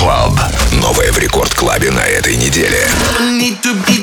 Club. Новое в Рекорд Клабе на этой неделе. Need to be,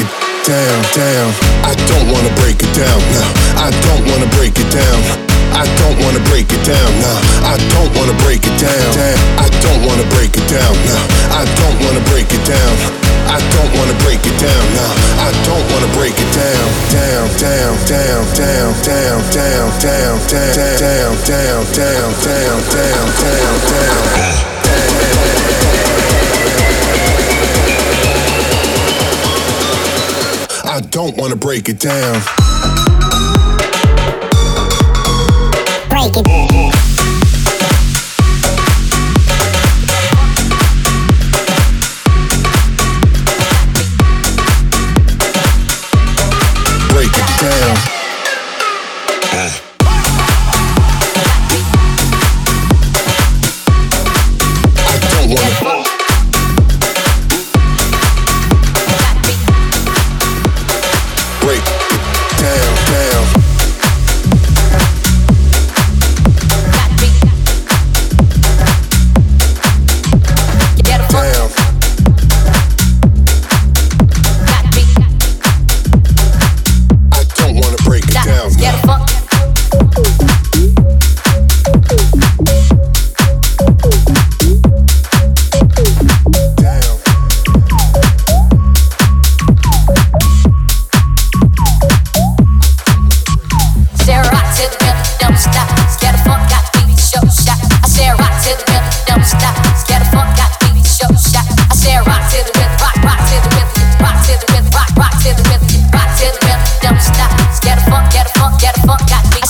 it down, down. I don't wanna break it down, no. I don't wanna break it down. I don't wanna break it down, no. I don't wanna break it down, down. I don't wanna break it down, no. I don't wanna break it down. I don't wanna break it down, no. I don't wanna break it down, down, down, down, down, down, down, down, down, down, down, down, down, down, down, down. I don't wanna break it down.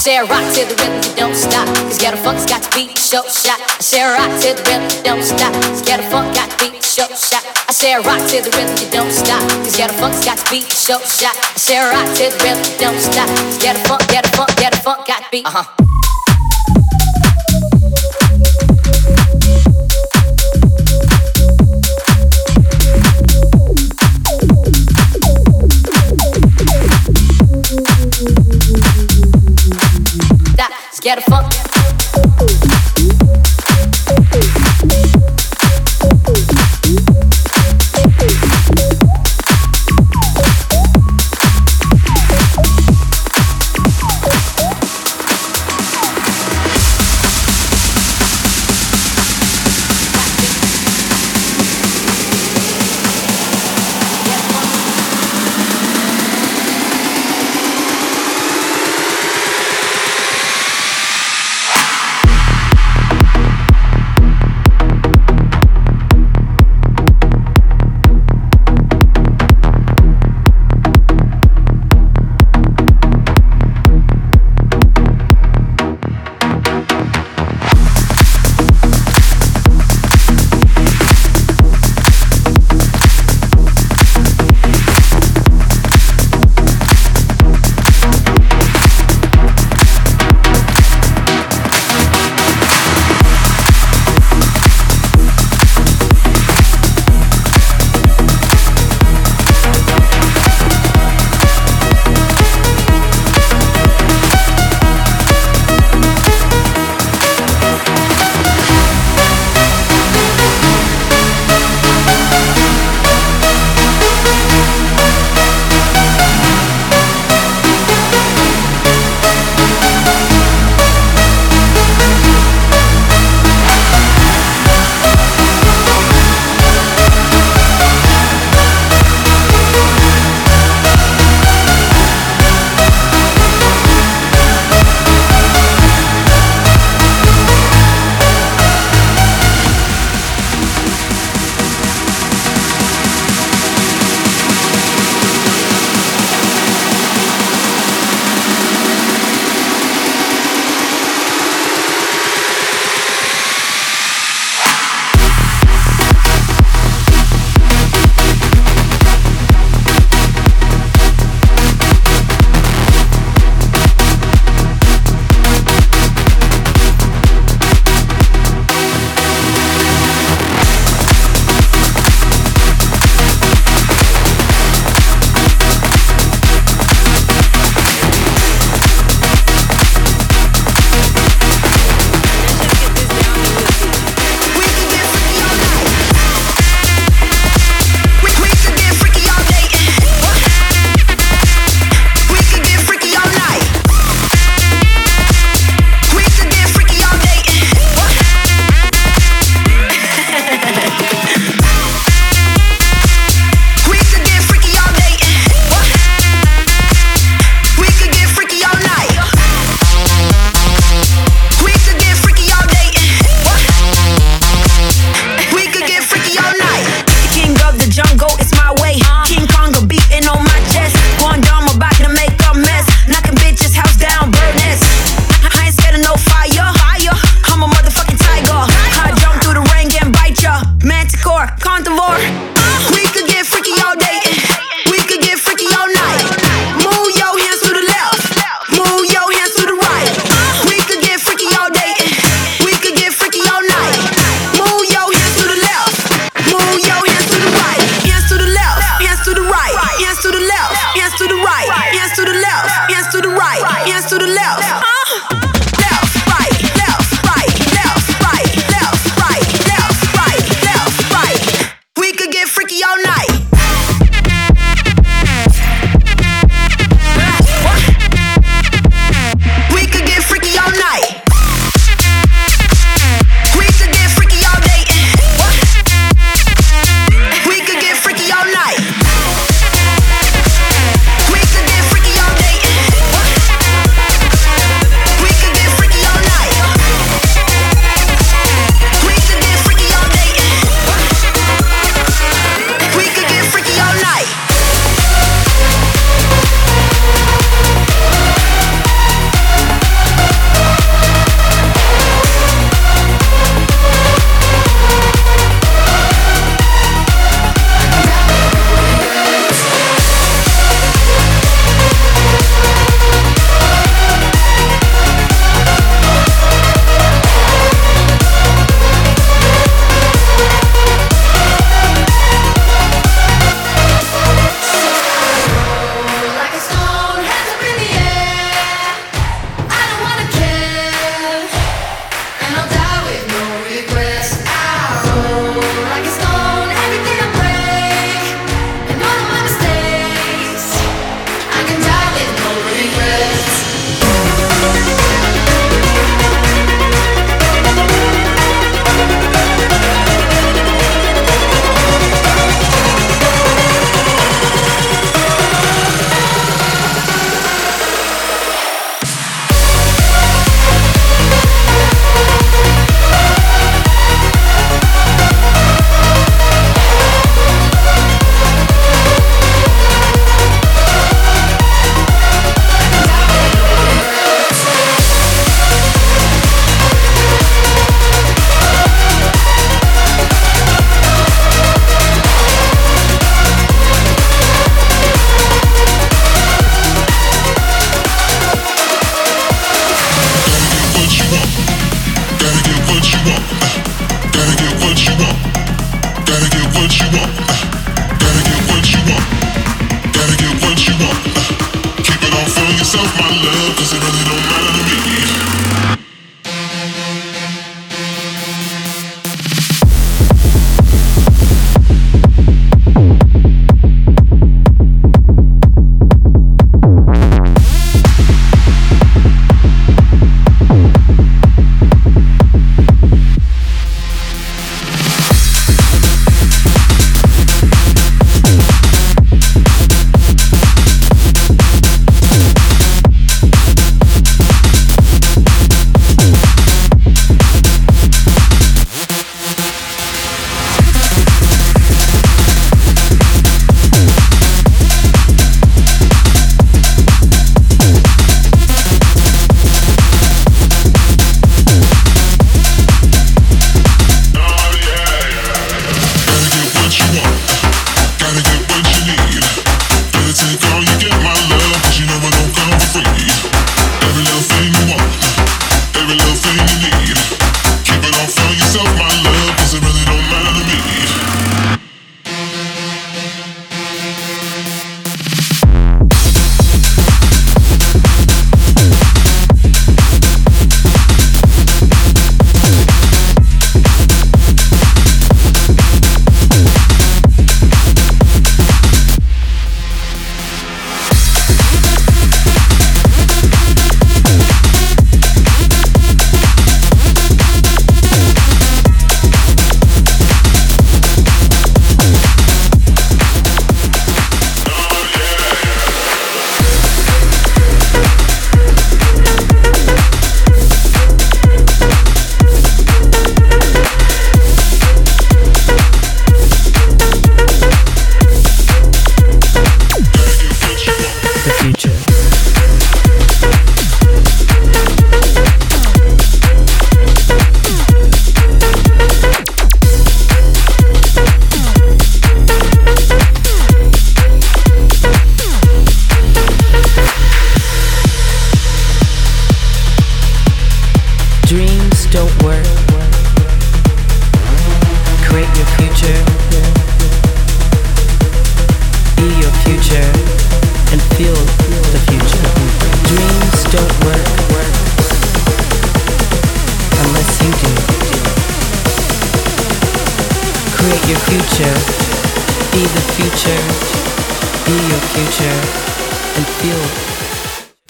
Say rock to the rhythm, you don't stop. Cause get a funk's got to beat, show shot. I say rock to the rhythm, don't stop. Cause get a funk, got beat, show shot. I say rock to the rhythm, you don't stop. Cause get a funk's got to beat, show shot. I say rock to the rhythm, don't stop. Cause get a funk, get a funk, get a funk, got beat. Uh huh. Scared of fuck. yes to the left, yes to the right, yes to the left, yes to the right, yes to the left. Uh.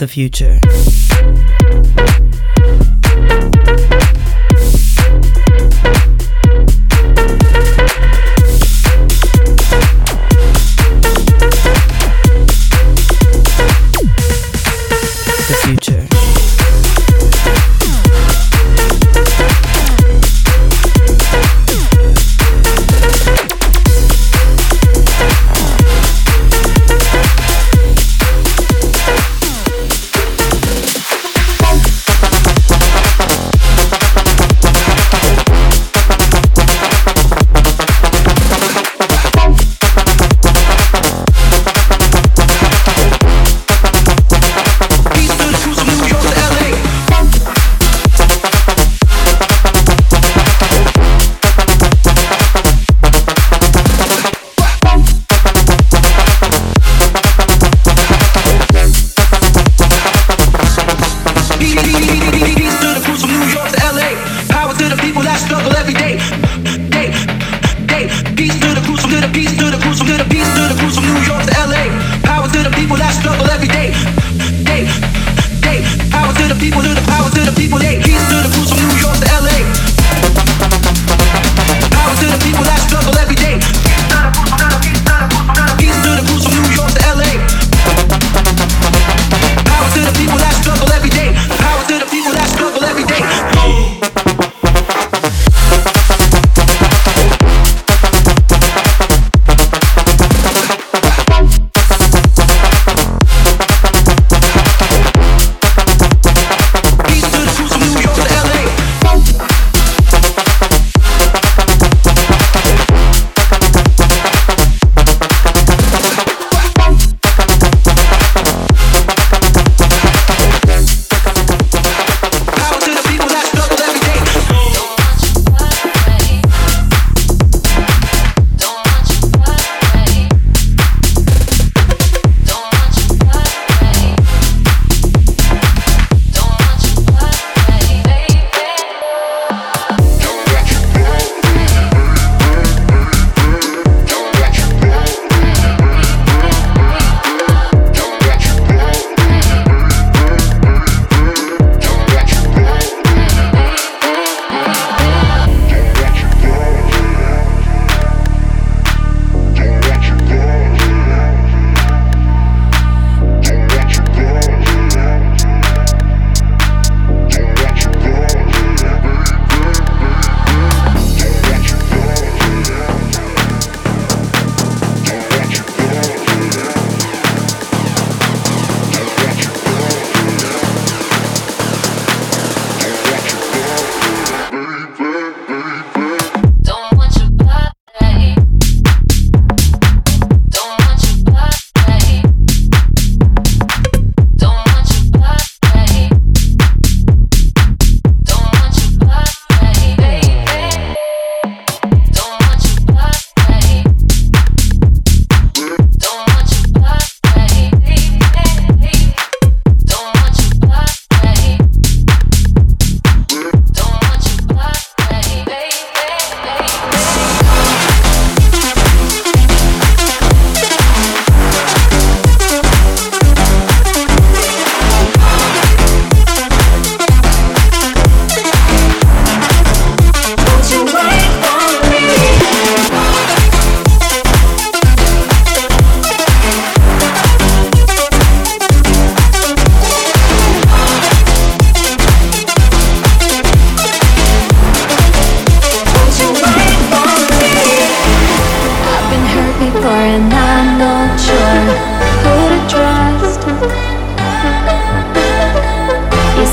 The future.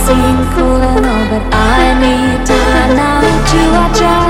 seem cool and all, but I need time now that you are trying.